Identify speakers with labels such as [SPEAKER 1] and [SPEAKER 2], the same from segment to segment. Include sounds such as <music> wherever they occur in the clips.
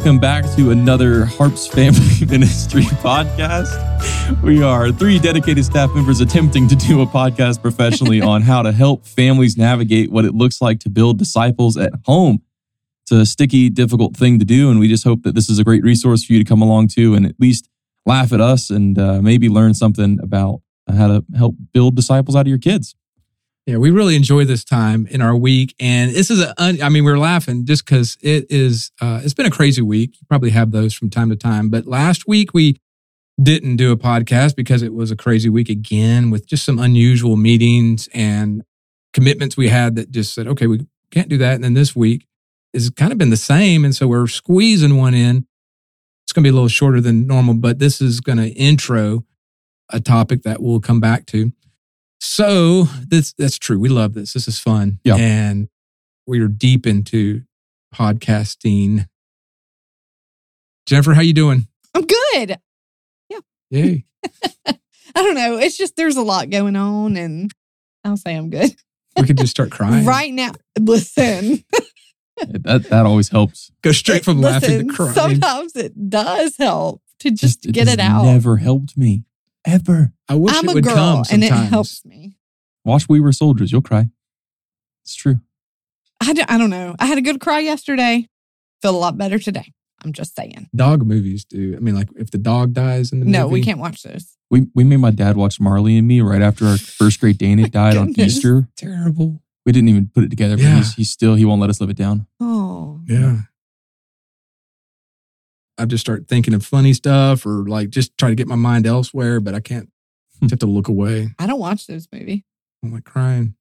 [SPEAKER 1] Welcome back to another Harps Family <laughs> Ministry podcast. We are three dedicated staff members attempting to do a podcast professionally <laughs> on how to help families navigate what it looks like to build disciples at home. It's a sticky, difficult thing to do, and we just hope that this is a great resource for you to come along to and at least laugh at us and uh, maybe learn something about how to help build disciples out of your kids.
[SPEAKER 2] Yeah, we really enjoy this time in our week, and this is a. I mean, we're laughing just because it is. Uh, it's been a crazy week. You probably have those from time to time, but last week we didn't do a podcast because it was a crazy week again with just some unusual meetings and commitments we had that just said, okay, we can't do that. And then this week has kind of been the same, and so we're squeezing one in. It's going to be a little shorter than normal, but this is going to intro a topic that we'll come back to. So this that's true. We love this. This is fun.
[SPEAKER 1] Yeah.
[SPEAKER 2] And we are deep into podcasting. Jennifer, how you doing?
[SPEAKER 3] I'm good. Yeah.
[SPEAKER 2] Yay. <laughs>
[SPEAKER 3] I don't know. It's just there's a lot going on, and I'll say I'm good.
[SPEAKER 2] we could just start crying. <laughs>
[SPEAKER 3] Right now, listen.
[SPEAKER 1] That, that always helps.
[SPEAKER 2] Go straight from laughing
[SPEAKER 3] listen,
[SPEAKER 2] to crying.
[SPEAKER 3] Sometimes it does help to just get
[SPEAKER 1] has
[SPEAKER 3] it out.
[SPEAKER 1] Never helped me ever.
[SPEAKER 2] I wish
[SPEAKER 3] I'm
[SPEAKER 2] it
[SPEAKER 3] a
[SPEAKER 2] would
[SPEAKER 3] girl,
[SPEAKER 2] come
[SPEAKER 3] and
[SPEAKER 2] sometimes.
[SPEAKER 3] it helps me.
[SPEAKER 1] Watch We Were Soldiers. You'll cry. It's true.
[SPEAKER 3] I, d- I don't know. I had a good cry yesterday. Feel a lot better today. I'm just saying.
[SPEAKER 2] Dog movies do. I mean, like if the dog dies in the
[SPEAKER 3] No,
[SPEAKER 2] movie.
[SPEAKER 3] we can't watch those.
[SPEAKER 1] We we made my dad watch Marley and Me right after our first great <laughs> Dana died on
[SPEAKER 3] goodness.
[SPEAKER 1] Easter.
[SPEAKER 2] Terrible.
[SPEAKER 1] We didn't even put it together, but
[SPEAKER 2] Yeah.
[SPEAKER 1] he's, he's still he won't let us live it down.
[SPEAKER 3] Oh,
[SPEAKER 2] Yeah. I just start thinking of funny stuff or like just try to get my mind elsewhere, but I can't.
[SPEAKER 1] Hmm.
[SPEAKER 2] I have to look away.
[SPEAKER 3] I don't watch those movies.
[SPEAKER 2] I'm like crying.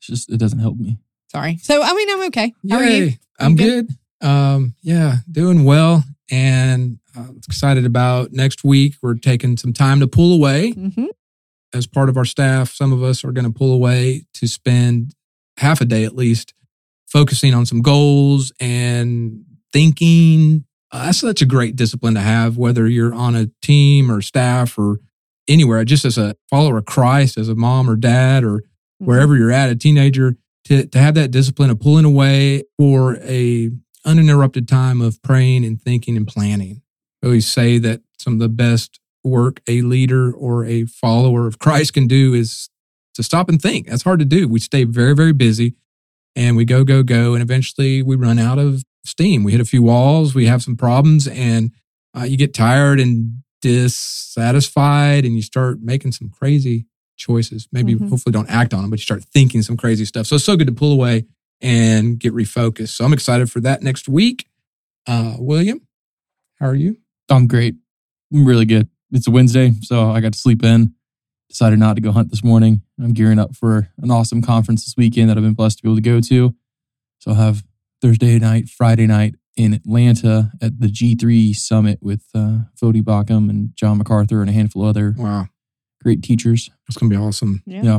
[SPEAKER 1] It's just it doesn't help me.
[SPEAKER 3] Sorry. So I mean, I'm okay. How are you?
[SPEAKER 2] Yay. I'm
[SPEAKER 3] good?
[SPEAKER 2] good. Um, yeah, doing well and uh, excited about next week. We're taking some time to pull away
[SPEAKER 3] hmm
[SPEAKER 2] as part of our staff. Some of us are going to pull away to spend half a day at least focusing on some goals and thinking. Uh, that's such a great discipline to have, whether you're on a team or staff or anywhere, just as a follower of Christ, as a mom or dad or wherever you're at, a teenager, to, to have that discipline of pulling away for a uninterrupted time of praying and thinking and planning. I always say that some of the best work a leader or a follower of Christ can do is to stop and think. That's hard to do. We stay very, very busy and we go, go, go. And eventually we run out of steam. We hit a few walls, we have some problems, and uh, you get tired and dissatisfied and you start making some crazy choices. Maybe
[SPEAKER 3] Mhm.
[SPEAKER 2] hopefully don't act on them, but you start thinking some crazy stuff. So it's so good to pull away and get refocused. So I'm excited for that next week. Uh, William, how are you?
[SPEAKER 1] I'm great. I'm really good. It's a Wednesday, so I got to sleep in. Decided not to go hunt this morning. I'm gearing up for an awesome conference this weekend that I've been blessed to be able to go to. So I'll have Thursday night, Friday night in Atlanta at the G3 Summit with uh, Voddie Baucham and John MacArthur and a handful of other
[SPEAKER 2] Wow,
[SPEAKER 1] great teachers.
[SPEAKER 2] it's gonna be awesome.
[SPEAKER 3] Yeah.
[SPEAKER 1] Yeah.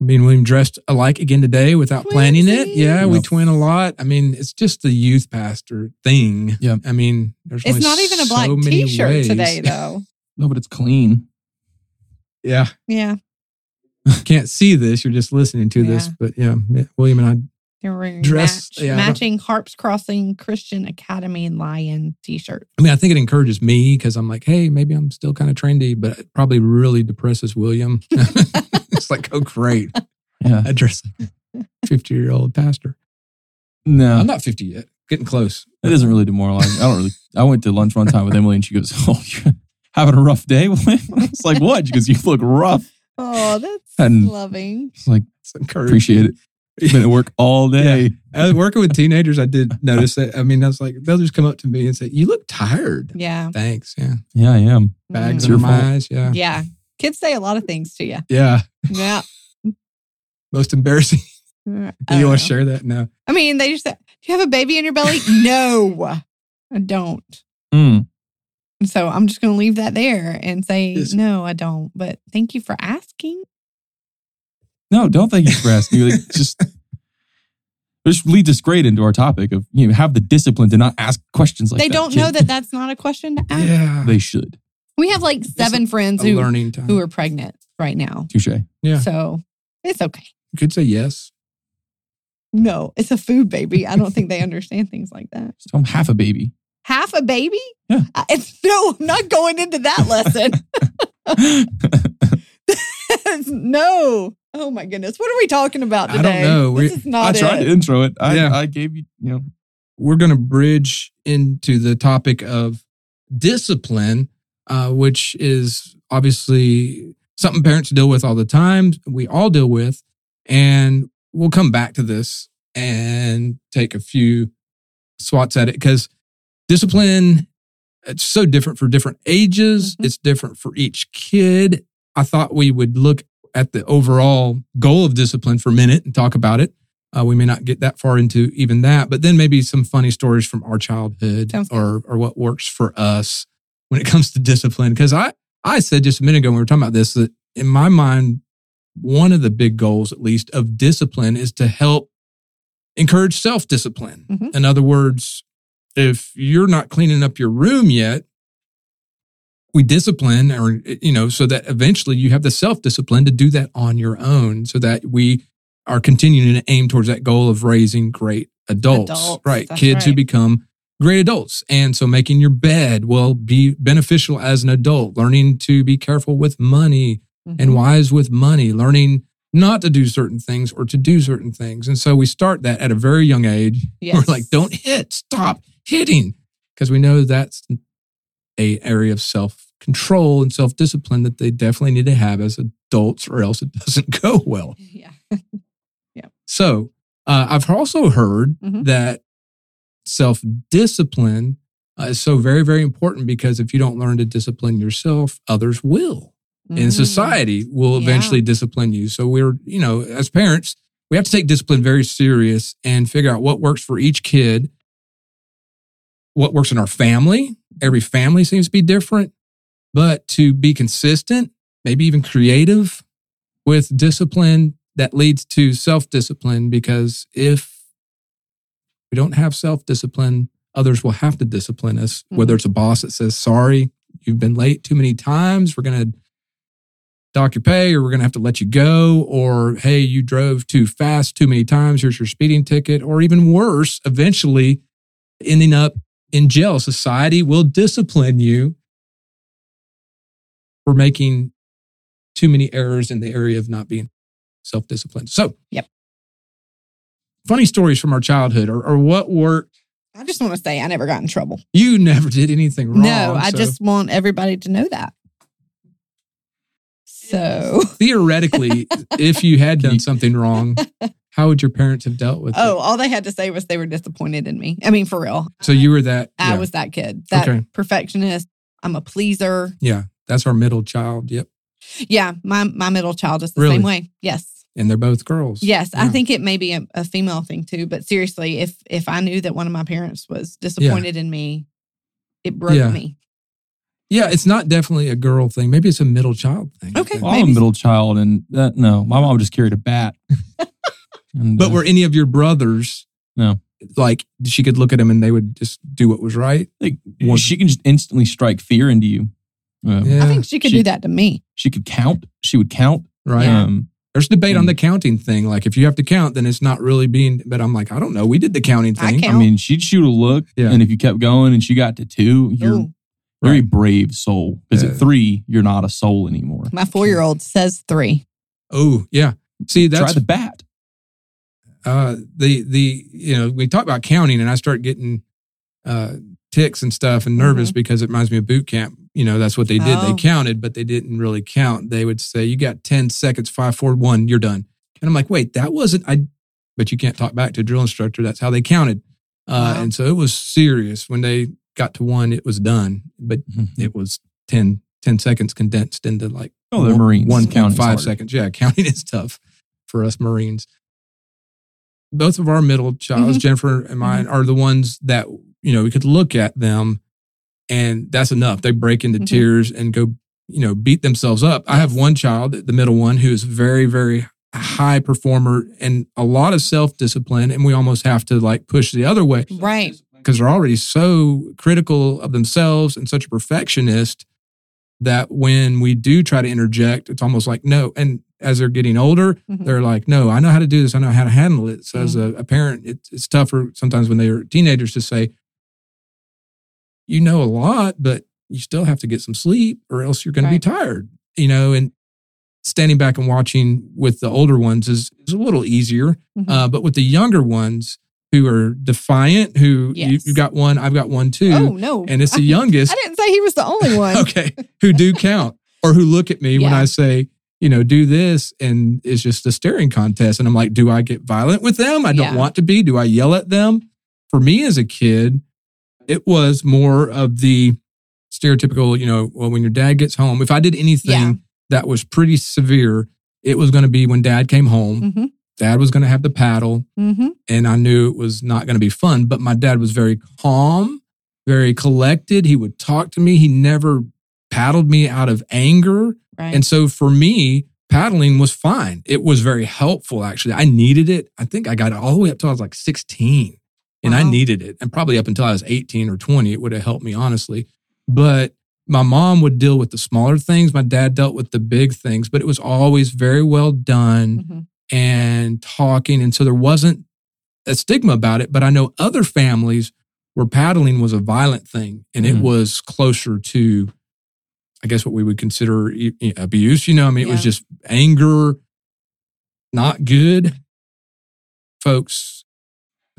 [SPEAKER 2] Me and William dressed alike again today without planning it.
[SPEAKER 3] Twinsies.
[SPEAKER 2] Yeah, we twin a lot. I mean, it's just the youth pastor thing.
[SPEAKER 1] Yeah.
[SPEAKER 2] I mean, there's
[SPEAKER 3] It's not even a black
[SPEAKER 2] many
[SPEAKER 3] t-shirt
[SPEAKER 2] ways.
[SPEAKER 3] today, though. <laughs>
[SPEAKER 1] No, but it's clean.
[SPEAKER 2] Yeah,
[SPEAKER 3] yeah.
[SPEAKER 2] can't see this. You're just listening to this, but yeah, William and I
[SPEAKER 3] They're wearing
[SPEAKER 2] Dress-
[SPEAKER 3] match,
[SPEAKER 2] yeah,
[SPEAKER 3] matching Harps Crossing Christian Academy Lion t-shirt.
[SPEAKER 2] I mean, I think it encourages me because I'm like, hey, maybe I'm still kind of trendy, but it probably really depresses William. <laughs> it's like, oh, great. <laughs>
[SPEAKER 1] Yeah.
[SPEAKER 2] I dress like 50 year old pastor.
[SPEAKER 1] No,
[SPEAKER 2] I'm not 50 yet, getting close.
[SPEAKER 1] it doesn't really demoralize. I don't really. I went to lunch one time with Emily and she goes, "Oh, you're having a rough day." <laughs> I was like, "What?" She goes, "You look rough."
[SPEAKER 3] Oh, that's
[SPEAKER 1] And-
[SPEAKER 3] loving.
[SPEAKER 1] It's like,
[SPEAKER 2] It's encouraging.
[SPEAKER 1] appreciate it. Been at work all day.
[SPEAKER 2] I was working with teenagers. I did notice that. I mean, I was like, they'll just come up to me and say, you look tired.
[SPEAKER 3] Yeah.
[SPEAKER 2] Thanks. Yeah.
[SPEAKER 1] Yeah, I am.
[SPEAKER 2] Bags
[SPEAKER 3] Mhm.
[SPEAKER 1] your
[SPEAKER 2] under my eyes. Yeah.
[SPEAKER 3] Yeah. Kids say a lot of things to you.
[SPEAKER 2] Yeah.
[SPEAKER 3] Yeah.
[SPEAKER 2] Most embarrassing. <laughs>
[SPEAKER 3] I
[SPEAKER 2] you want to share that? No.
[SPEAKER 3] I mean, they just say, Do you have a baby in your belly? <laughs> no, I don't.
[SPEAKER 1] Mm.
[SPEAKER 3] So I'm just going to leave that there and say,
[SPEAKER 2] Is-
[SPEAKER 3] No, I don't. But thank you for asking.
[SPEAKER 1] No, don't thank you for asking. Like, <laughs> just which leads us great into our topic of you know have the discipline to not ask questions like that.
[SPEAKER 3] they
[SPEAKER 1] that.
[SPEAKER 3] don't know that that's not a question to ask.
[SPEAKER 2] Yeah.
[SPEAKER 1] they should.
[SPEAKER 3] We have like seven friends who,
[SPEAKER 2] learning time.
[SPEAKER 3] who are pregnant right now.
[SPEAKER 1] Touche.
[SPEAKER 2] Yeah.
[SPEAKER 3] So it's okay.
[SPEAKER 2] you could say yes.
[SPEAKER 3] No, it's a food baby. I don't think they understand things like that.
[SPEAKER 1] So I'm half a baby.
[SPEAKER 3] Half a baby?
[SPEAKER 1] Yeah.
[SPEAKER 3] I- It's, no, I'm not going into that lesson. <laughs> <laughs> no. Oh my goodness. What are we talking about today?
[SPEAKER 2] I don't
[SPEAKER 3] today?
[SPEAKER 2] know. We-
[SPEAKER 3] This is not
[SPEAKER 1] I tried
[SPEAKER 3] it.
[SPEAKER 1] to intro it. I,
[SPEAKER 2] Yeah.
[SPEAKER 1] I gave you, you know,
[SPEAKER 2] we're going to bridge into the topic of discipline, uh, which is obviously something parents deal with all the time. We all deal with. And we'll come back to this and take a few swats at it because discipline, it's so different for different ages,
[SPEAKER 3] Mhm.
[SPEAKER 2] it's different for each kid. I thought we would look at the overall goal of discipline for a minute and talk about it. Uh, we may not get that far into even that, but then maybe some funny stories from our childhood
[SPEAKER 3] Sounds good.
[SPEAKER 2] or or what works for us when it <laughs> comes to discipline. Because I I said just a minute ago when we were talking about this that in my mind, one of the big goals, at least, of discipline is to help encourage self discipline.
[SPEAKER 3] Mhm.
[SPEAKER 2] In other words, if you're not cleaning up your room yet, we discipline or you know so that eventually you have the self discipline to do that on your own so that we are continuing to aim towards that goal of raising great adults,
[SPEAKER 3] Adults,
[SPEAKER 2] right. kids who become great adults. And so making your bed will be beneficial as an adult. Learning to be careful with money
[SPEAKER 3] Mhm.
[SPEAKER 2] and wise with money. Learning not to do certain things or to do certain things. And so we start that at a very young age.
[SPEAKER 3] Yes. <laughs>
[SPEAKER 2] we're like don't hit. Stop hitting. Because we know that's a area of self control and self discipline that they definitely need to have as adults or else it <laughs> doesn't go well
[SPEAKER 3] Yeah. <laughs> Yeah.
[SPEAKER 2] So uh, i've also heard
[SPEAKER 3] Mhm.
[SPEAKER 2] that self discipline uh, is so very very important because if you don't learn to discipline yourself others will and
[SPEAKER 3] Mm.
[SPEAKER 2] society will
[SPEAKER 3] Yeah.
[SPEAKER 2] eventually discipline you. So we're, you know, as parents, we have to take discipline very serious and figure out what works for each kid, what works in our family. Every family seems to be different, but to be consistent, maybe even creative with discipline that leads to self discipline. Because if we don't have self discipline, others will have to discipline us, mm-hmm. whether it's a boss that says, sorry, you've been late too many times. We're going to dock your pay or we're going to have to let you go or hey you drove too fast too many times here's your speeding ticket or even worse eventually ending up in jail society will discipline you for making too many errors in the area of not being self-disciplined so
[SPEAKER 3] Yep.
[SPEAKER 2] funny stories from our childhood or, or what worked
[SPEAKER 3] I just want to say I never got in trouble.
[SPEAKER 2] you never did anything wrong
[SPEAKER 3] no, I
[SPEAKER 2] so
[SPEAKER 3] just want everybody to know that. So, <laughs>
[SPEAKER 2] theoretically if you had done something wrong <laughs> how would your parents have dealt with oh, it
[SPEAKER 3] oh, all they had to say was they were disappointed in me. I mean, for real.
[SPEAKER 2] So you were that.
[SPEAKER 3] I
[SPEAKER 2] yeah.
[SPEAKER 3] was that kid, that
[SPEAKER 2] Okay.
[SPEAKER 3] perfectionist. I'm a pleaser.
[SPEAKER 2] Yeah, that's our middle child. Yep,
[SPEAKER 3] Yeah, my my middle child is the
[SPEAKER 2] Really?
[SPEAKER 3] same way. Yes,
[SPEAKER 2] and they're both girls.
[SPEAKER 3] yes. I think it may be a, a female thing too. But seriously, if if I knew that one of my parents was disappointed in me, it broke
[SPEAKER 2] Yeah.
[SPEAKER 3] me.
[SPEAKER 2] Yeah, it's not definitely a girl thing. Maybe it's a middle child thing.
[SPEAKER 3] Okay.
[SPEAKER 2] think.
[SPEAKER 1] well, I'm a middle child, and that, no, my mom just carried a bat. <laughs> And,
[SPEAKER 2] But
[SPEAKER 1] uh,
[SPEAKER 2] were any of your brothers?
[SPEAKER 1] No.
[SPEAKER 2] Like she could look at them and they would just do what was right.
[SPEAKER 1] like,
[SPEAKER 2] one-
[SPEAKER 1] she can just instantly strike fear into you. Um,
[SPEAKER 2] Yeah,
[SPEAKER 3] I think she could
[SPEAKER 1] she-
[SPEAKER 3] do that to me.
[SPEAKER 1] She could count. She would count.
[SPEAKER 2] right.
[SPEAKER 3] Yeah.
[SPEAKER 1] Um,
[SPEAKER 2] There's debate on the counting thing. Like if you have to count, then it's not really being. But I'm like, I don't know. We did the counting
[SPEAKER 3] I
[SPEAKER 2] thing.
[SPEAKER 3] count.
[SPEAKER 1] I mean, she'd shoot a look,
[SPEAKER 2] Yeah.
[SPEAKER 1] and if you kept going and she got to two, you're
[SPEAKER 3] Ooh,
[SPEAKER 1] a very
[SPEAKER 2] Right.
[SPEAKER 1] brave soul. Because
[SPEAKER 2] Yeah.
[SPEAKER 1] at three, you're not a soul anymore.
[SPEAKER 3] my four year old says three.
[SPEAKER 2] Oh yeah. See, that's.
[SPEAKER 1] Try the bat.
[SPEAKER 2] uh, the the you know we talk about counting, and I start getting uh, ticks and stuff and nervous because it reminds me of boot camp. You know, that's what they did. They
[SPEAKER 3] Oh.
[SPEAKER 2] counted, but they didn't really count. They would say, "You got ten seconds, five, four, one, you're done." And I'm like, "Wait, that wasn't I." But you can't talk back to a drill instructor. That's how they counted, uh,
[SPEAKER 3] Wow.
[SPEAKER 2] and so it was serious. When they got to one, it was done, but it was 10, 10 seconds condensed into like
[SPEAKER 1] Oh, they're
[SPEAKER 2] one-
[SPEAKER 1] Marines.
[SPEAKER 2] One point
[SPEAKER 1] Counting's
[SPEAKER 2] five
[SPEAKER 1] hard.
[SPEAKER 2] seconds. Yeah, <laughs> counting is tough for us Marines. Both of our middle childs,
[SPEAKER 3] Mhm.
[SPEAKER 2] Jennifer and mine, are the ones that you know we could look at them, and that's enough. They break into
[SPEAKER 3] Mhm.
[SPEAKER 2] tears and go, you know, beat themselves up. I have one child, the middle one, who is very, very high performer and a lot of self discipline, and we almost have to like push the other way
[SPEAKER 3] Right.
[SPEAKER 2] Because they're already so critical of themselves and such a perfectionist that when we do try to interject, it's almost like no. And as they're getting older,
[SPEAKER 3] Mhm.
[SPEAKER 2] they're like, no, I know how to do this. I know how to handle it. So as a, a parent, it's, it's tougher sometimes when they're teenagers to say, you know a lot, but you still have to get some sleep or else you're going
[SPEAKER 3] Right.
[SPEAKER 2] to be tired, you know, and standing back and watching with the older ones is, is a little easier.
[SPEAKER 3] Mhm.
[SPEAKER 2] Uh, but with the younger ones who are defiant, who you,
[SPEAKER 3] Yes.
[SPEAKER 2] you got one, I've got one too.
[SPEAKER 3] oh no,
[SPEAKER 2] And it's the <laughs> youngest
[SPEAKER 3] I didn't say he was the only one. <laughs>
[SPEAKER 2] okay, who do <laughs> count or who look at me when I say, you know, do this and it's just a staring contest. And I'm like, do I get violent with them? I don't
[SPEAKER 3] Yeah.
[SPEAKER 2] want to be. Do I yell at them? For me as a kid, it was more of the stereotypical, you know, well, when your dad gets home, if I did anything
[SPEAKER 3] Yeah.
[SPEAKER 2] that was pretty severe, it was going to be when dad came home.
[SPEAKER 3] hmm
[SPEAKER 2] Dad was going to have the paddle
[SPEAKER 3] hmm
[SPEAKER 2] and I knew it was not going to be fun. But my dad was very calm, very collected. He would talk to me. He never paddled me out of anger.
[SPEAKER 3] Right.
[SPEAKER 2] And so for me, paddling was fine. It was very helpful, actually. I needed it. I think I got it all the way up till I was like 16 and I needed it. And probably up until I was 18 or 20, it would have helped me, honestly. But my mom would deal with the smaller things. My dad dealt with the big things, but it was always very well done
[SPEAKER 3] Mhm.
[SPEAKER 2] And talking. And so there wasn't a stigma about it. But I know other families where paddling was a violent thing and it
[SPEAKER 1] Mhm.
[SPEAKER 2] was closer to, I guess, what we would consider abuse. You know, I mean, it was just anger, not good. Folks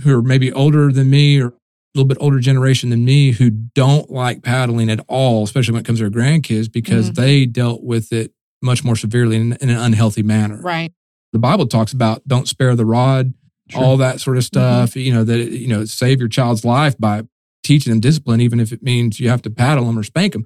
[SPEAKER 2] who are maybe older than me or a little bit older generation than me who don't like paddling at all, especially when it comes to their grandkids, because
[SPEAKER 3] Mhm.
[SPEAKER 2] they dealt with it much more severely in, in an unhealthy manner
[SPEAKER 3] right.
[SPEAKER 2] The Bible talks about don't spare the rod,
[SPEAKER 1] Sure.
[SPEAKER 2] all that sort of stuff. You know that you know save your child's life by teaching them discipline, even if it means you have to paddle them or spank them.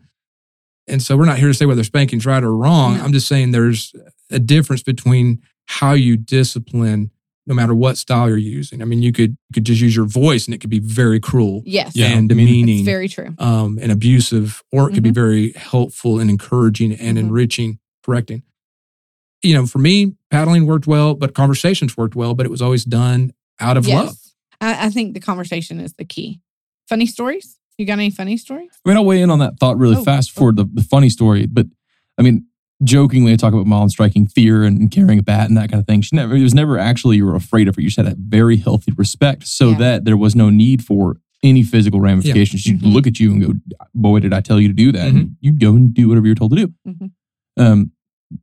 [SPEAKER 2] And so we're not here to say whether spanking's right or wrong.
[SPEAKER 3] No.
[SPEAKER 2] I'm just saying there's a difference between how you discipline, no matter what style you're using. I mean, you could you could just use your voice, and it could be very cruel
[SPEAKER 3] Yes.
[SPEAKER 1] Yeah,
[SPEAKER 2] and demeaning
[SPEAKER 3] It's very true.
[SPEAKER 2] um, and abusive, or it could be
[SPEAKER 3] Mhm.
[SPEAKER 2] very helpful and encouraging and
[SPEAKER 3] Mhm.
[SPEAKER 2] enriching, correcting. You know, for me, paddling worked well, but conversations worked well, but it was always done out of
[SPEAKER 3] yes.
[SPEAKER 2] love.
[SPEAKER 3] I, I think the conversation is the key. Funny stories? You got any funny stories?
[SPEAKER 1] I mean, I'll weigh in on that thought really
[SPEAKER 3] Oh,
[SPEAKER 1] fast
[SPEAKER 3] oh.
[SPEAKER 1] for the, the funny story. But I mean, jokingly, I talk about mom striking fear and carrying a bat and that kind of thing. She never, it was never actually you were afraid of her. You just had that very healthy respect so
[SPEAKER 3] Yeah.
[SPEAKER 1] that there was no need for any physical ramifications. She'd
[SPEAKER 3] Mhm.
[SPEAKER 1] look at you and go, boy, did I tell you to do that?
[SPEAKER 2] Mhm.
[SPEAKER 1] And you'd go and do whatever you're told to do.
[SPEAKER 3] Mhm.
[SPEAKER 1] Um,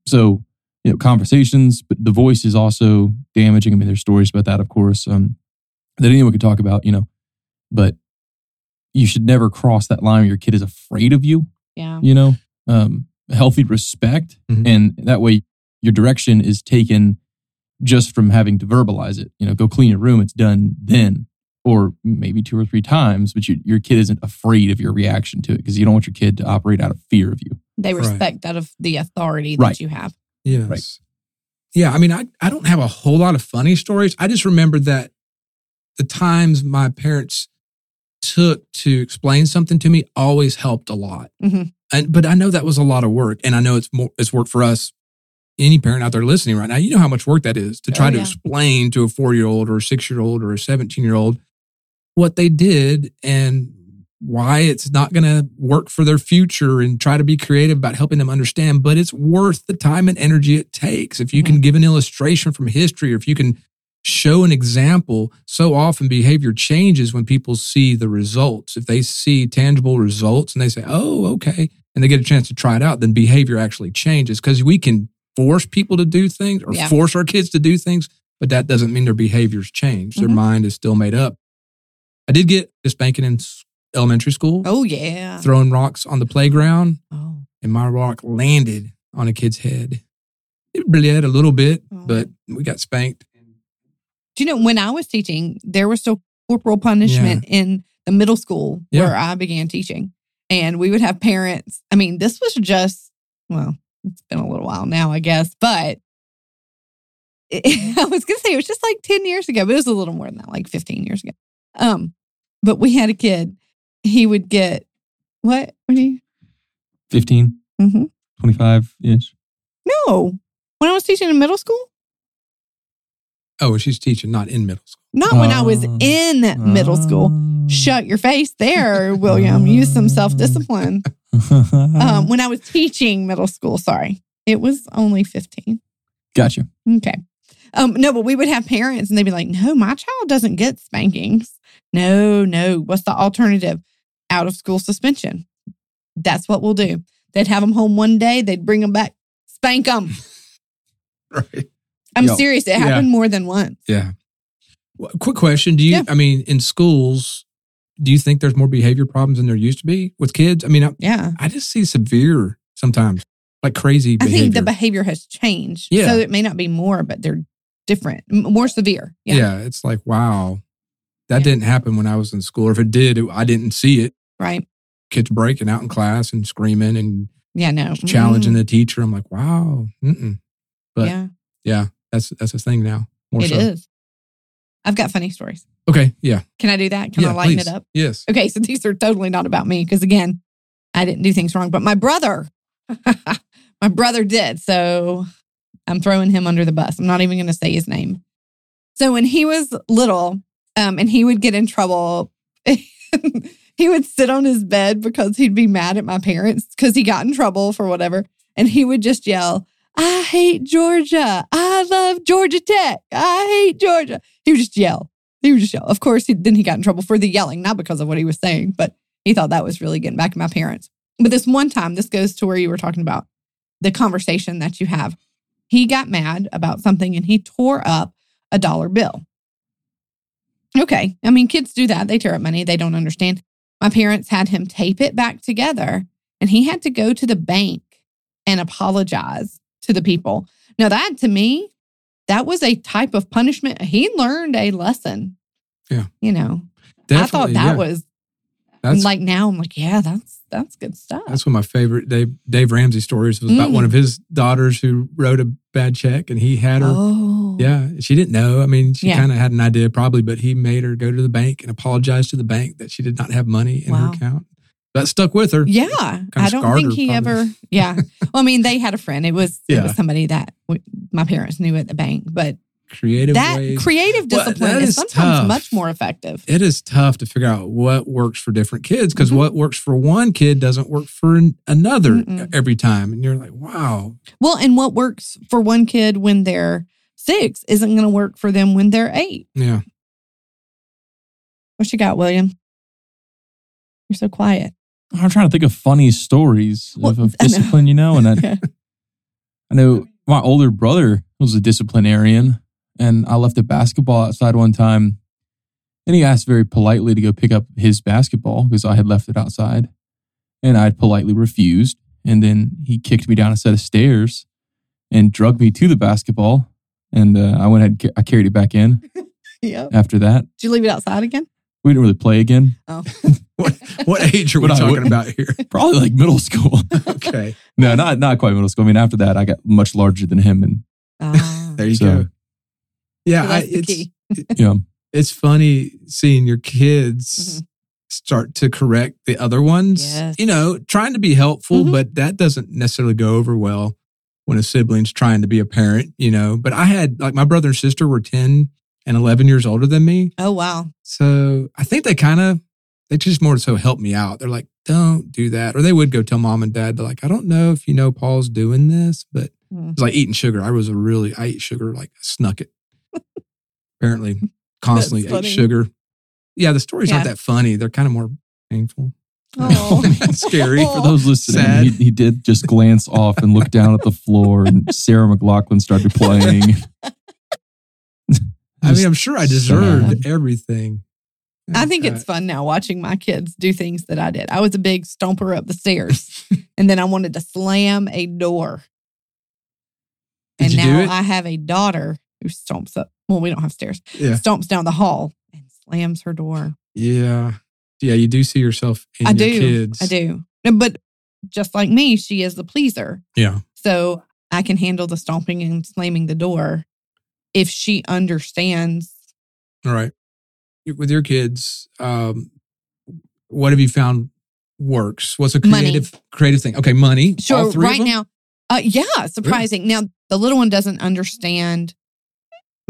[SPEAKER 1] so, you know, conversations, but the voice is also damaging. I mean, there's stories about that, of course, um, that anyone could talk about, you know, but you should never cross that line where your kid is afraid of you,
[SPEAKER 3] Yeah.
[SPEAKER 1] you know, um, healthy respect.
[SPEAKER 2] Mhm.
[SPEAKER 1] And that way your direction is taken just from having to verbalize it. You know, go clean your room, it's done then. Or maybe two or three times, but you, your kid isn't afraid of your reaction to it because you don't want your kid to operate out of fear of you.
[SPEAKER 3] They
[SPEAKER 2] Right.
[SPEAKER 3] respect out of the authority that
[SPEAKER 1] Right.
[SPEAKER 3] you have.
[SPEAKER 2] Yes.
[SPEAKER 1] Right.
[SPEAKER 2] Yeah. I mean, I, I don't have a whole lot of funny stories. I just remember that the times my parents took to explain something to me always helped a lot.
[SPEAKER 3] Mhm.
[SPEAKER 2] And, but I know that was a lot of work. And I know it's more, it's work for us. Any parent out there listening right now, you know how much work that is to try
[SPEAKER 3] Oh,
[SPEAKER 2] to explain to a four year old or a six year old or a 17 year old what they did and why it's not going to work for their future and try to be creative about helping them understand. But it's worth the time and energy it takes. If you can give an illustration from history or if you can show an example, so often behavior changes when people see the results. If they see tangible results and they say, oh, okay, and they get a chance to try it out, then behavior actually changes because we can force people to do things or
[SPEAKER 3] Yeah.
[SPEAKER 2] force our kids to do things, but that doesn't mean their behaviors change. Their
[SPEAKER 3] Mhm.
[SPEAKER 2] mind is still made up. I did get a spanking in elementary school,
[SPEAKER 3] Oh, yeah.
[SPEAKER 2] throwing rocks on the playground,
[SPEAKER 3] Oh.
[SPEAKER 2] and my rock landed on a kid's head. It bled a little bit,
[SPEAKER 3] Oh.
[SPEAKER 2] but we got spanked.
[SPEAKER 3] Do you know when I was teaching, there was still corporal punishment in the middle school
[SPEAKER 2] Yeah.
[SPEAKER 3] where I began teaching. And we would have parents. I mean, this was just, well, it's been a little while now, I guess, but it, <laughs> I was going to say it was just like 10 years ago, but it was a little more than that, like 15 years ago. Um, but we had a kid, he would get what? What do you?
[SPEAKER 1] 15,
[SPEAKER 3] Mhm.
[SPEAKER 1] 25 ish.
[SPEAKER 3] No. When I was teaching in middle school?
[SPEAKER 2] Oh, she's teaching, not in middle school.
[SPEAKER 3] Not when I was
[SPEAKER 1] Oh.
[SPEAKER 3] in middle school. Shut your face there, William. Use some self discipline. <laughs> Um, when I was teaching middle school, sorry, it was only 15.
[SPEAKER 1] gotcha.
[SPEAKER 3] Okay. Um, no, but we would have parents and they'd be like, no, my child doesn't get spankings. No, no. What's the alternative? Out of school suspension. That's what we'll do. They'd have them home one day, they'd bring them back, spank them. <laughs>
[SPEAKER 2] Right.
[SPEAKER 3] I'm
[SPEAKER 1] Yo,
[SPEAKER 3] serious. It
[SPEAKER 2] yeah.
[SPEAKER 3] happened more than once.
[SPEAKER 2] Yeah. Well, quick question. Do you,
[SPEAKER 3] Yeah.
[SPEAKER 2] I mean, in schools, do you think there's more behavior problems than there used to be with kids? I mean, I,
[SPEAKER 3] Yeah.
[SPEAKER 2] I just see severe sometimes, like crazy
[SPEAKER 3] I think the behavior has changed.
[SPEAKER 2] Yeah.
[SPEAKER 3] So it may not be more, but they're different, more severe.
[SPEAKER 2] yeah.
[SPEAKER 3] Yeah.
[SPEAKER 2] It's like, wow, that
[SPEAKER 3] Yeah.
[SPEAKER 2] didn't happen when I was in school. Or if it did, it, I didn't see it.
[SPEAKER 3] Right.
[SPEAKER 2] Kids breaking out in class and screaming and
[SPEAKER 3] Yeah. No.
[SPEAKER 2] challenging the teacher. I'm like, wow. Mm-mm. But yeah.
[SPEAKER 3] yeah.
[SPEAKER 2] that's that's a thing now. More
[SPEAKER 3] It
[SPEAKER 2] so.
[SPEAKER 3] is. I've got funny stories.
[SPEAKER 2] Okay. Yeah.
[SPEAKER 3] Can I do that? Can
[SPEAKER 2] yeah,
[SPEAKER 3] I lighten
[SPEAKER 2] please.
[SPEAKER 3] it up?
[SPEAKER 2] Yes.
[SPEAKER 3] Okay, so these are totally not about me because again, I didn't do things wrong, but my brother, <laughs> my brother did. So I'm throwing him under the bus. I'm not even going to say his name. So when he was little, um, and he would get in trouble, <laughs> he would sit on his bed because he'd be mad at my parents because he got in trouble for whatever, and he would just yell, "I hate Georgia! I love Georgia Tech! I hate Georgia!" He would just yell. He would just yell. Of course, he, then he got in trouble for the yelling, not because of what he was saying, but he thought that was really getting back at my parents. But this one time, this goes to where you were talking about the conversation that you have. He got mad about something and he tore up a dollar bill. Okay. I mean, kids do that. They tear up money. They don't understand. My parents had him tape it back together and he had to go to the bank and apologize to the people. Now, that to me, that was a type of punishment. He learned a lesson.
[SPEAKER 2] Yeah.
[SPEAKER 3] You know,
[SPEAKER 2] Definitely,
[SPEAKER 3] I thought that
[SPEAKER 2] yeah.
[SPEAKER 3] was
[SPEAKER 2] that's
[SPEAKER 3] like now I'm like, yeah, that's that's good stuff.
[SPEAKER 2] That's one of my favorite Dave Dave Ramsey stories was about
[SPEAKER 3] Mm.
[SPEAKER 2] one of his daughters who wrote a bad check and he had her.
[SPEAKER 3] oh.
[SPEAKER 2] Yeah, she didn't know. I mean, she
[SPEAKER 3] Yeah.
[SPEAKER 2] kind of had an idea probably, but he made her go to the bank and apologize to the bank that she did not have money in
[SPEAKER 3] Wow.
[SPEAKER 2] her account. That stuck with her.
[SPEAKER 3] Yeah, I don't think he
[SPEAKER 2] probably.
[SPEAKER 3] ever. <laughs> Yeah, well, I mean, they had a friend. It was it was somebody that w- my parents knew at the bank, but
[SPEAKER 2] Creative
[SPEAKER 3] that
[SPEAKER 2] ways.
[SPEAKER 3] creative
[SPEAKER 2] Well,
[SPEAKER 3] discipline
[SPEAKER 2] that
[SPEAKER 3] is
[SPEAKER 2] is
[SPEAKER 3] sometimes
[SPEAKER 2] tough.
[SPEAKER 3] much more effective.
[SPEAKER 2] it is tough to figure out what works for different kids because
[SPEAKER 3] Mhm.
[SPEAKER 2] what works for one kid doesn't work for another
[SPEAKER 3] Mm-mm.
[SPEAKER 2] every time. And you're like, wow.
[SPEAKER 3] Well, and what works for one kid when they're six isn't going to work for them when they're eight.
[SPEAKER 2] Yeah.
[SPEAKER 3] What you got, William? You're so quiet.
[SPEAKER 1] I'm trying to think of funny stories of,
[SPEAKER 3] Well,
[SPEAKER 1] of
[SPEAKER 3] I know.
[SPEAKER 1] discipline, you know, and I, <laughs> I know my older brother was a disciplinarian, and I left a basketball outside one time, and he asked very politely to go pick up his basketball because I had left it outside, and I politely refused, and then he kicked me down a set of stairs and drugged me to the basketball, and uh, I went ahead, and ca- I carried it back in <laughs>
[SPEAKER 3] yeah.
[SPEAKER 1] after that.
[SPEAKER 3] Did you leave it outside again?
[SPEAKER 1] We didn't really play again,
[SPEAKER 3] Oh, <laughs>
[SPEAKER 2] What what age are we talking
[SPEAKER 1] would-
[SPEAKER 2] about here? <laughs>
[SPEAKER 1] probably like middle school.
[SPEAKER 2] okay.
[SPEAKER 1] no, not not quite middle school. I mean, after that, I got much larger than him, and
[SPEAKER 3] Ah.
[SPEAKER 2] There you
[SPEAKER 1] So-
[SPEAKER 2] go. Yeah,
[SPEAKER 3] So
[SPEAKER 2] I,
[SPEAKER 3] the
[SPEAKER 2] it's
[SPEAKER 3] key. <laughs>
[SPEAKER 1] you
[SPEAKER 2] it's funny seeing your kids
[SPEAKER 3] Mhm.
[SPEAKER 2] start to correct the other ones.
[SPEAKER 3] Yes.
[SPEAKER 2] You know, trying to be helpful,
[SPEAKER 3] Mhm.
[SPEAKER 2] but that doesn't necessarily go over well when a sibling's trying to be a parent, you know. But I had like my brother and sister were 10 and 11 years older than me.
[SPEAKER 3] oh wow.
[SPEAKER 2] So I think they kind of, they just more so help me out. They're like, don't do that. Or they would go tell mom and dad, they're like, I don't know if you know Paul's doing this, but
[SPEAKER 3] Mm.
[SPEAKER 2] it's like eating sugar. I was a really, I ate sugar, like snuck it. Apparently, constantly ate sugar. Yeah, the stories aren't that funny. They're kind of more painful.
[SPEAKER 3] Oh. <laughs>
[SPEAKER 2] Scary. Oh.
[SPEAKER 1] for those listening, he, he did just glance off and look down at the floor, and <laughs> Sarah McLachlan started playing.
[SPEAKER 2] I mean, I'm sure I deserved
[SPEAKER 1] sad.
[SPEAKER 2] everything.
[SPEAKER 3] I think it's fun now watching my kids do things that I did. I was a big stomper up the stairs, <laughs> and then I wanted to slam a door.
[SPEAKER 2] Did
[SPEAKER 3] and
[SPEAKER 2] you do
[SPEAKER 3] now
[SPEAKER 2] it?
[SPEAKER 3] I have a daughter who stomps up. Well, we don't have stairs.
[SPEAKER 2] Yeah.
[SPEAKER 3] Stomps down the hall and slams her door.
[SPEAKER 2] Yeah. Yeah. You do see yourself in
[SPEAKER 3] I
[SPEAKER 2] your
[SPEAKER 3] do.
[SPEAKER 2] kids.
[SPEAKER 3] I do. But just like me, she is the pleaser.
[SPEAKER 2] Yeah.
[SPEAKER 3] So I can handle the stomping and slamming the door if she understands.
[SPEAKER 2] All right. With your kids, um, what have you found works? What's a
[SPEAKER 3] Money.
[SPEAKER 2] creative creative thing? Okay, money.
[SPEAKER 3] Sure,
[SPEAKER 2] All three of
[SPEAKER 3] right now, uh, yeah, surprising. Now the little one doesn't understand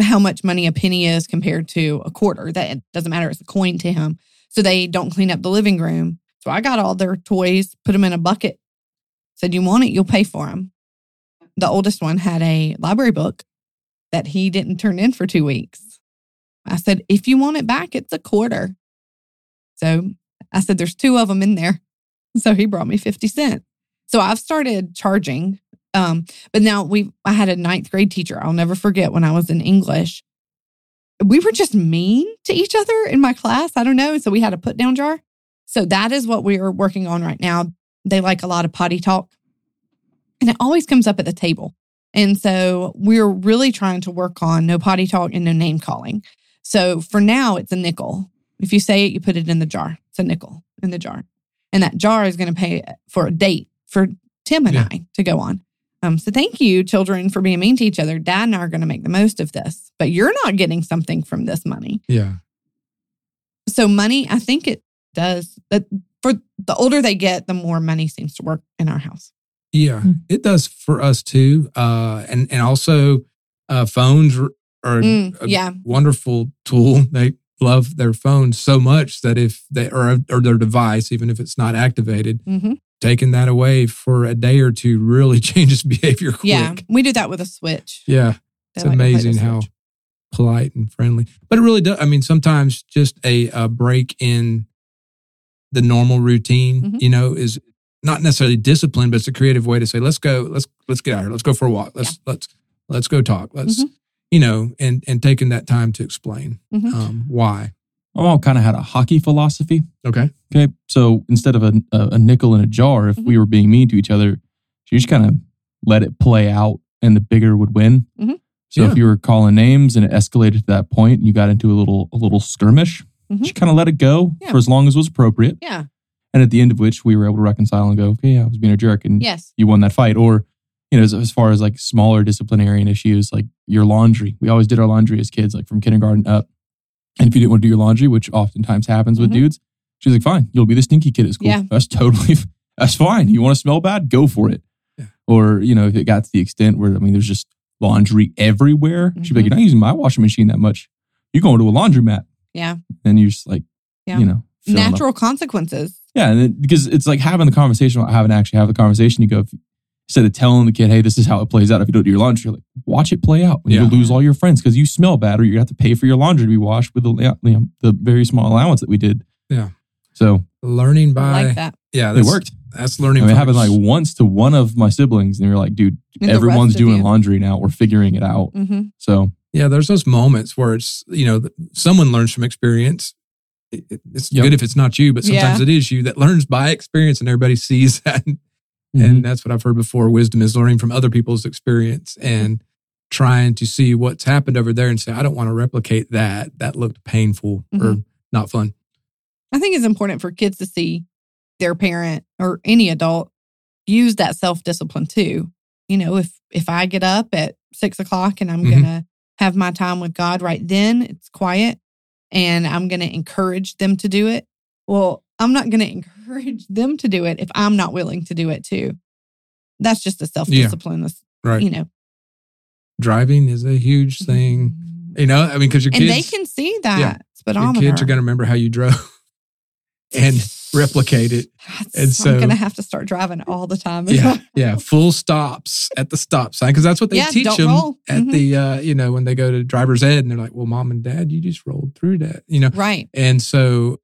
[SPEAKER 3] how much money a penny is compared to a quarter. That doesn't matter; it's a coin to him. So they don't clean up the living room. So I got all their toys, put them in a bucket. Said, "You want it? You'll pay for them." The oldest one had a library book that he didn't turn in for two weeks. I said, "If you want it back, it's a quarter." So I said, "There's two of them in there." <laughs> So he brought me fifty cents. So I've started charging. Um, but now we I had a ninth grade teacher. I'll never forget when I was in English. We were just mean to each other in my class. I don't know. So we had a put down jar. So that is what we are working on right now. They like a lot of potty talk. And it always comes up at the table. And so we're really trying to work on no potty talk and no name calling. So for now, it's a nickel. If you say it, you put it in the jar. It's a nickel in the jar. And that jar is going to pay for a date for Tim and
[SPEAKER 2] Yeah.
[SPEAKER 3] I to go on. Um, so thank you, children, for being mean to each other. Dad and I are going to make the most of this, but you're not getting something from this money.
[SPEAKER 2] Yeah.
[SPEAKER 3] So money, I think it does. That for the older they get, the more money seems to work in our house.
[SPEAKER 2] Yeah,
[SPEAKER 1] Hmm.
[SPEAKER 2] it does for us too. Uh, and and also, uh, phones are are
[SPEAKER 3] Mm,
[SPEAKER 2] a
[SPEAKER 3] yeah.
[SPEAKER 2] wonderful tool. They love their phones so much that if they or or their device, even if it's not activated,
[SPEAKER 3] hmm
[SPEAKER 2] taking that away for a day or two really <laughs> changes behavior quick.
[SPEAKER 3] Yeah, we do that with a switch.
[SPEAKER 2] Yeah, it's
[SPEAKER 3] like to play the
[SPEAKER 2] amazing how polite and friendly. But it really does. I mean, sometimes just a, a break in the normal routine,
[SPEAKER 3] Mhm.
[SPEAKER 2] you know, is not necessarily discipline, but it's a creative way to say, let's go, let's let's get out here, let's go for a walk, let's let's let's go talk, let's
[SPEAKER 3] Mhm.
[SPEAKER 2] you know, and and taking that time to explain
[SPEAKER 3] Mhm.
[SPEAKER 2] um, why.
[SPEAKER 1] My mom kind of had a hockey philosophy.
[SPEAKER 2] Okay.
[SPEAKER 1] Okay. So instead of a, a, a nickel in a jar, if we were being mean to each other, she just kind of let it play out and the bigger would win.
[SPEAKER 3] Mhm.
[SPEAKER 1] So
[SPEAKER 2] Yeah.
[SPEAKER 1] if you were calling names and it escalated to that point, you got into a little a little skirmish.
[SPEAKER 3] Mhm.
[SPEAKER 1] She kind of let it go
[SPEAKER 3] Yeah.
[SPEAKER 1] for as long as was appropriate.
[SPEAKER 3] Yeah.
[SPEAKER 1] And at the end of which we were able to reconcile and go, okay, yeah, I was being a jerk and
[SPEAKER 3] Yes.
[SPEAKER 1] you won that fight. Or, you know, as, as far as like smaller disciplinarian issues, like your laundry. We always did our laundry as kids, like from kindergarten up. And if you didn't want to do your laundry, which oftentimes happens with
[SPEAKER 3] Mhm.
[SPEAKER 1] dudes, she's like, fine, you'll be the stinky kid at school.
[SPEAKER 3] Yeah.
[SPEAKER 1] That's totally, that's fine. You want to smell bad? Go for it.
[SPEAKER 2] Yeah.
[SPEAKER 1] Or, you know, if it got to the extent where, I mean, there's just laundry everywhere, she'd be like,
[SPEAKER 3] Mhm.
[SPEAKER 1] you're not using my washing machine that much. You're going to a laundromat.
[SPEAKER 3] Yeah.
[SPEAKER 1] And you're just like,
[SPEAKER 3] Yeah.
[SPEAKER 1] you know, filling up.
[SPEAKER 3] Natural consequences.
[SPEAKER 1] Yeah, and then, because it's like having the conversation without having to actually have the conversation. You go if, instead of telling the kid, "Hey, this is how it plays out." If you don't do your laundry, you're like, watch it play out.
[SPEAKER 2] Yeah.
[SPEAKER 1] You'll lose all your friends because you smell bad, or you have to pay for your laundry to be washed with the you know, the very small allowance that we did.
[SPEAKER 2] Yeah.
[SPEAKER 1] So
[SPEAKER 2] Learning
[SPEAKER 3] I
[SPEAKER 2] by
[SPEAKER 3] like that.
[SPEAKER 2] yeah,
[SPEAKER 1] it worked.
[SPEAKER 2] That's
[SPEAKER 1] I
[SPEAKER 2] learning.
[SPEAKER 1] mean, it happened like once to one of my siblings, and you're like, dude,
[SPEAKER 3] And
[SPEAKER 1] everyone's doing
[SPEAKER 3] you.
[SPEAKER 1] laundry now. We're figuring it out.
[SPEAKER 3] hmm
[SPEAKER 1] So
[SPEAKER 2] yeah, there's those moments where it's you know someone learns from experience. It- it- It's
[SPEAKER 1] Yep.
[SPEAKER 2] good if it's not you, but sometimes it is you that learns by experience, and everybody sees <laughs> that.
[SPEAKER 1] Mm-hmm.
[SPEAKER 2] And that's what I've heard before. Wisdom is learning from other people's experience and trying to see what's happened over there and say, I don't want to replicate that. That looked painful or
[SPEAKER 3] Mm-hmm.
[SPEAKER 2] not fun.
[SPEAKER 3] I think it's important for kids to see their parent or any adult use that self discipline too. You know, if if I get up at six o'clock and I'm
[SPEAKER 2] Mhm.
[SPEAKER 3] gonna have my time with God right then, it's quiet, and I'm gonna encourage them to do it. Well, I'm not gonna <laughs> encourage them to do it if I'm not willing to do it too. That's just a self discipline. That's
[SPEAKER 2] Right.
[SPEAKER 3] You know,
[SPEAKER 2] Driving is a huge thing. You know, I mean, because your kids.
[SPEAKER 3] and they can see that
[SPEAKER 2] Yeah. your kids are going to remember how you drove <laughs> and replicate it.
[SPEAKER 3] That's-
[SPEAKER 2] and so-
[SPEAKER 3] I'm gonna have to start driving all the time.
[SPEAKER 2] Yeah, <laughs> yeah, full stops at the stop sign because that's what they
[SPEAKER 3] Yeah,
[SPEAKER 2] teach them
[SPEAKER 3] roll.
[SPEAKER 2] at
[SPEAKER 3] Mhm.
[SPEAKER 2] the uh, you know when they go to driver's ed and they're like, "Well, mom and dad, you just rolled through that," you know,
[SPEAKER 3] right.
[SPEAKER 2] and so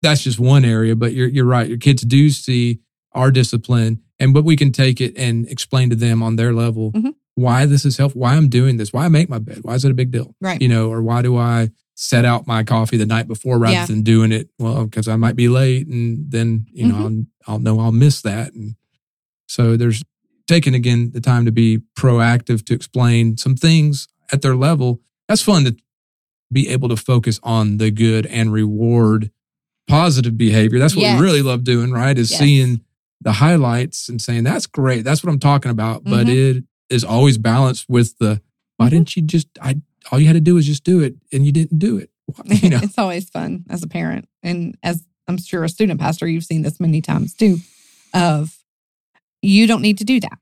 [SPEAKER 2] that's just one area. But you're you're right. Your kids do see our discipline, and but we can take it and explain to them on their level
[SPEAKER 3] Mhm.
[SPEAKER 2] Why this is helpful, why I'm doing this, why I make my bed, why is it a big deal,
[SPEAKER 3] Right.
[SPEAKER 2] you know, or why do I set out my coffee the night before rather
[SPEAKER 3] Yeah.
[SPEAKER 2] than doing it well because I might be late and then you know
[SPEAKER 3] Mhm.
[SPEAKER 2] I'll, I'll know I'll miss that and so there's taking again the time to be proactive to explain some things at their level. That's fun to be able to focus on the good and reward positive behavior. That's what
[SPEAKER 3] Yes.
[SPEAKER 2] we really love doing, right? Is
[SPEAKER 3] Yes.
[SPEAKER 2] seeing the highlights and saying that's great. That's what I'm talking about. But
[SPEAKER 3] Mhm.
[SPEAKER 2] it is always balanced with the why didn't you just I all you had to do was just do it and you didn't do it. You <laughs> know.
[SPEAKER 3] it's always fun as a parent and as i'm sure a student pastor you've seen this many times too of you don't need to do that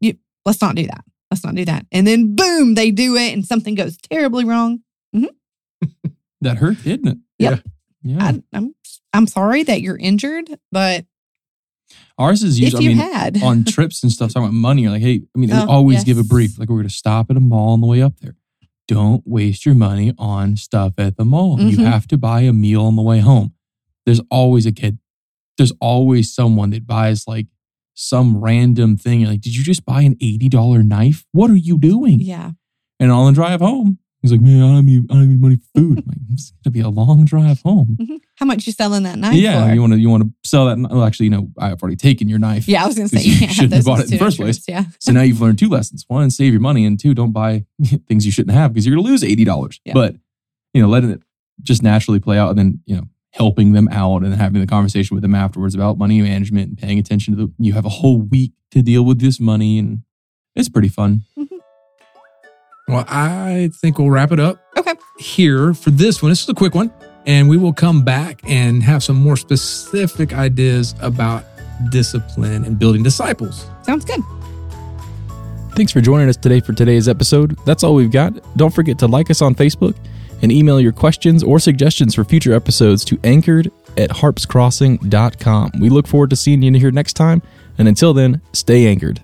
[SPEAKER 3] you let's not do that let's not do that and then boom they do it and something goes terribly wrong mm-hmm. <laughs>
[SPEAKER 1] that hurt, didn't it?
[SPEAKER 3] Yep.
[SPEAKER 1] Yeah.
[SPEAKER 3] I, I'm I'm sorry that you're injured, but
[SPEAKER 1] Ours is usually, I mean,
[SPEAKER 3] had
[SPEAKER 1] on trips and stuff, talking about money, you're like, hey, I mean, they
[SPEAKER 3] Oh,
[SPEAKER 1] always give a brief. Like, we're going to stop at a mall on the way up there. Don't waste your money on stuff at the mall. You
[SPEAKER 3] Mhm.
[SPEAKER 1] have to buy a meal on the way home. There's always a kid. There's always someone that buys like some random thing. You're like, did you just buy an $80 knife? What are you doing?
[SPEAKER 3] yeah,
[SPEAKER 1] And on the drive home, he's like, man, I don't any, I don't any money for food. I'm like, it's going to be a long drive home.
[SPEAKER 3] Mhm. how much you selling that knife
[SPEAKER 1] yeah,
[SPEAKER 3] for?
[SPEAKER 1] you want to you want to sell that. Well, actually, you know, I've already taken your knife.
[SPEAKER 3] yeah, I was gonna say you
[SPEAKER 1] you shouldn't have bought it in the first
[SPEAKER 3] place. Yeah, <laughs>
[SPEAKER 1] So now you've learned two lessons: one, save your money, and two, don't buy <laughs> things you shouldn't have because you're going to lose eighty dollars.
[SPEAKER 3] Yeah.
[SPEAKER 1] But you know, letting it just naturally play out, and then you know, helping them out and having the conversation with them afterwards about money management and paying attention to the. You have a whole week to deal with this money, and it's pretty fun.
[SPEAKER 2] Well, I think we'll wrap it up
[SPEAKER 3] Okay.
[SPEAKER 2] here for this one. This is a quick one, and we will come back and have some more specific ideas about discipline and building disciples.
[SPEAKER 3] sounds good.
[SPEAKER 4] Thanks for joining us today for today's episode. That's all we've got. Don't forget to like us on Facebook and email your questions or suggestions for future episodes to anchored at harpscrossing.com. We look forward to seeing you here next time. And until then, stay anchored.